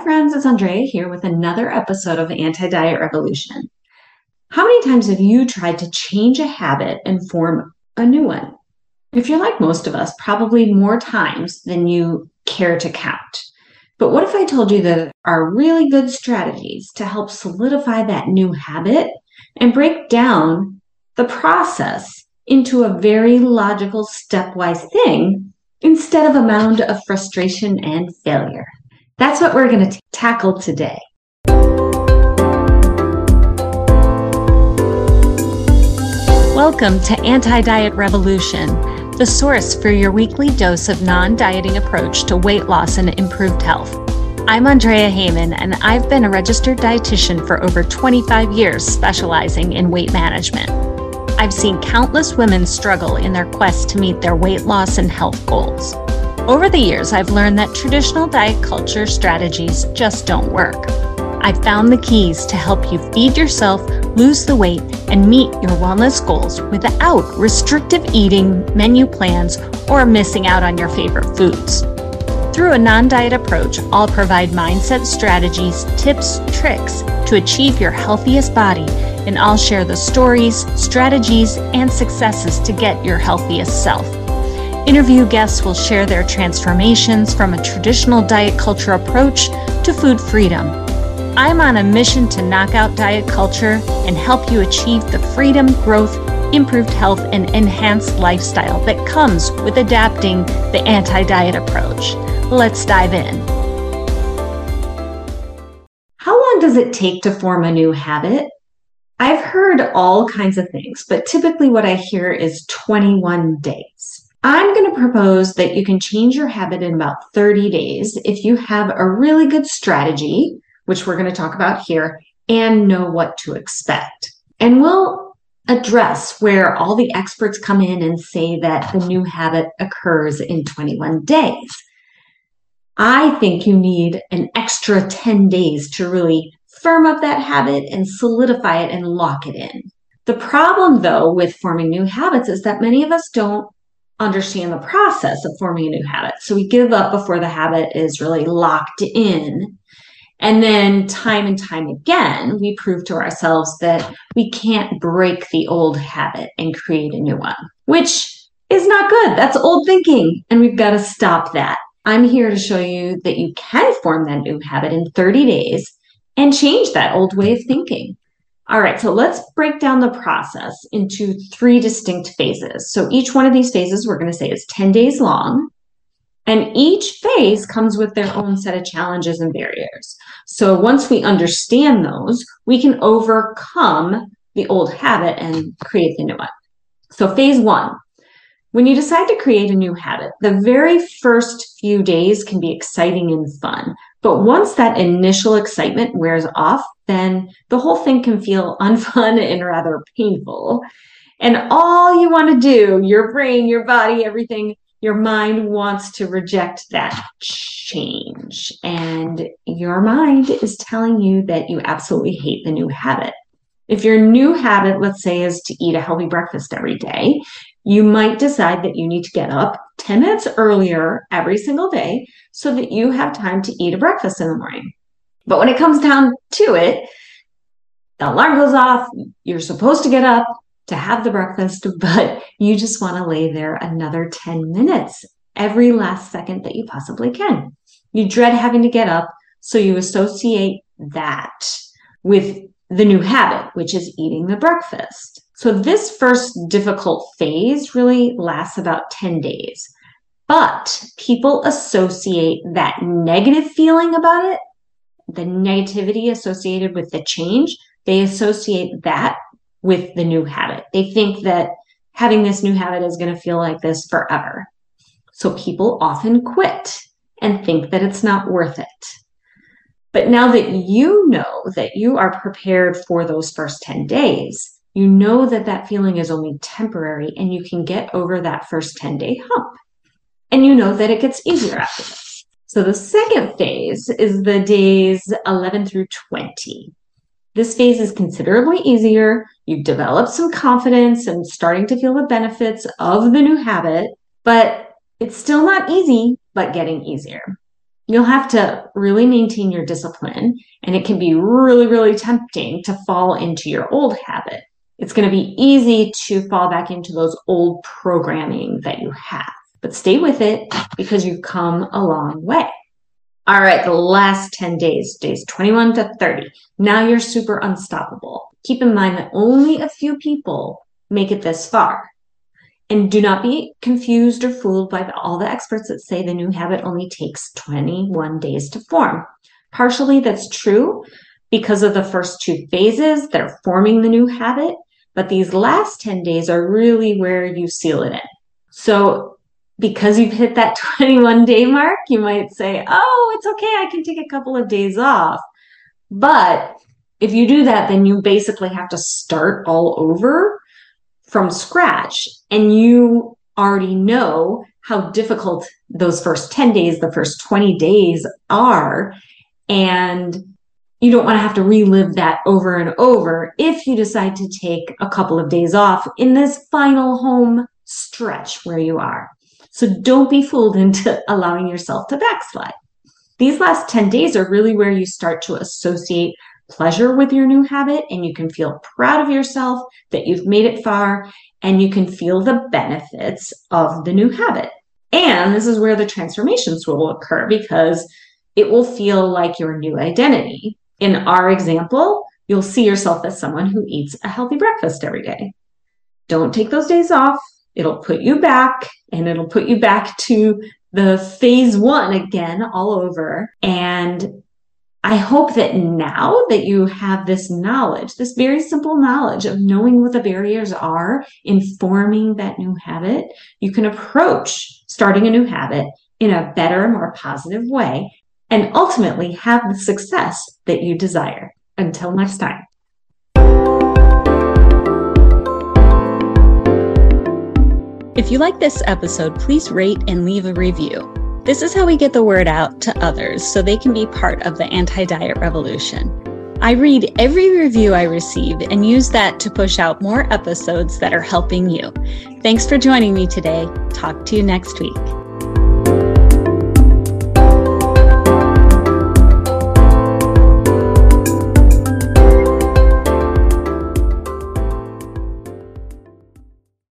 Hi, friends, it's Andrea here with another episode of Anti Diet Revolution. How many times have you tried to change a habit and form a new one? If you're like most of us, probably more times than you care to count. But what if I told you that there are really good strategies to help solidify that new habit and break down the process into a very logical stepwise thing instead of a mound of frustration and failure? That's what we're going to tackle today. Welcome to Anti Diet Revolution, the source for your weekly dose of non dieting approach to weight loss and improved health. I'm Andrea Heyman, and I've been a registered dietitian for over 25 years, specializing in weight management. I've seen countless women struggle in their quest to meet their weight loss and health goals. Over the years, I've learned that traditional diet culture strategies just don't work. I've found the keys to help you feed yourself, lose the weight, and meet your wellness goals without restrictive eating, menu plans, or missing out on your favorite foods. Through a non diet approach, I'll provide mindset strategies, tips, tricks to achieve your healthiest body, and I'll share the stories, strategies, and successes to get your healthiest self. Interview guests will share their transformations from a traditional diet culture approach to food freedom. I'm on a mission to knock out diet culture and help you achieve the freedom, growth, improved health, and enhanced lifestyle that comes with adapting the anti diet approach. Let's dive in. How long does it take to form a new habit? I've heard all kinds of things, but typically what I hear is 21 days. I'm going to propose that you can change your habit in about 30 days if you have a really good strategy, which we're going to talk about here, and know what to expect. And we'll address where all the experts come in and say that the new habit occurs in 21 days. I think you need an extra 10 days to really firm up that habit and solidify it and lock it in. The problem, though, with forming new habits is that many of us don't understand the process of forming a new habit. So we give up before the habit is really locked in. And then time and time again, we prove to ourselves that we can't break the old habit and create a new one, which is not good. That's old thinking. And we've got to stop that. I'm here to show you that you can form that new habit in 30 days and change that old way of thinking. All right, so let's break down the process into three distinct phases. So each one of these phases we're going to say is 10 days long. And each phase comes with their own set of challenges and barriers. So once we understand those, we can overcome the old habit and create the new one. So phase one, when you decide to create a new habit, the very first few days can be exciting and fun. But once that initial excitement wears off, then the whole thing can feel unfun and rather painful. And all you want to do, your brain, your body, everything, your mind wants to reject that change. And your mind is telling you that you absolutely hate the new habit. If your new habit, let's say, is to eat a healthy breakfast every day, you might decide that you need to get up 10 minutes earlier every single day so that you have time to eat a breakfast in the morning. But when it comes down to it, the alarm goes off, you're supposed to get up to have the breakfast, but you just want to lay there another 10 minutes every last second that you possibly can. You dread having to get up, so you associate that with the new habit, which is eating the breakfast. So this first difficult phase really lasts about 10 days. But people associate that negative feeling about it, the negativity associated with the change, they associate that with the new habit. They think that having this new habit is going to feel like this forever. So people often quit and think that it's not worth it. But now that you know that you are prepared for those first 10 days, you know that that feeling is only temporary and you can get over that first 10 day hump. And you know that it gets easier after this. So the second phase is the days 11 through 20. This phase is considerably easier. You've developed some confidence and starting to feel the benefits of the new habit, but it's still not easy, but getting easier. you'll have to really maintain your discipline, and it can be really, really tempting to fall into your old habit. It's going to be easy to fall back into those old programming that you have, but stay with it because you've come a long way. All right, the last 10 days, days 21 to 30. Now you're super unstoppable. Keep in mind that only a few people make it this far. And do not be confused or fooled by all the experts that say the new habit only takes 21 days to form. Partially that's true because of the first two phases that are forming the new habit, but these last 10 days are really where you seal it in. So because you've hit that 21 day mark, you might say, oh, it's okay, I can take a couple of days off. But if you do that, then you basically have to start all over from scratch and you already know how difficult those first 10 days, the first 20 days are. And you don't want to have to relive that over and over if you decide to take a couple of days off in this final home stretch where you are. So don't be fooled into allowing yourself to backslide. These last 10 days are really where you start to associate pleasure with your new habit and you can feel proud of yourself that you've made it far and you can feel the benefits of the new habit. And this is where the transformations will occur because it will feel like your new identity. In our example, you'll see yourself as someone who eats a healthy breakfast every day. Don't take those days off. It'll put you back and it'll put you back to the phase one again, all over. And I hope that now that you have this knowledge, this very simple knowledge of knowing what the barriers are in forming that new habit, you can approach starting a new habit in a better, more positive way and ultimately have the success that you desire. Until next time. If you like this episode, please rate and leave a review. This is how we get the word out to others so they can be part of the anti diet revolution. I read every review I receive and use that to push out more episodes that are helping you. Thanks for joining me today. Talk to you next week.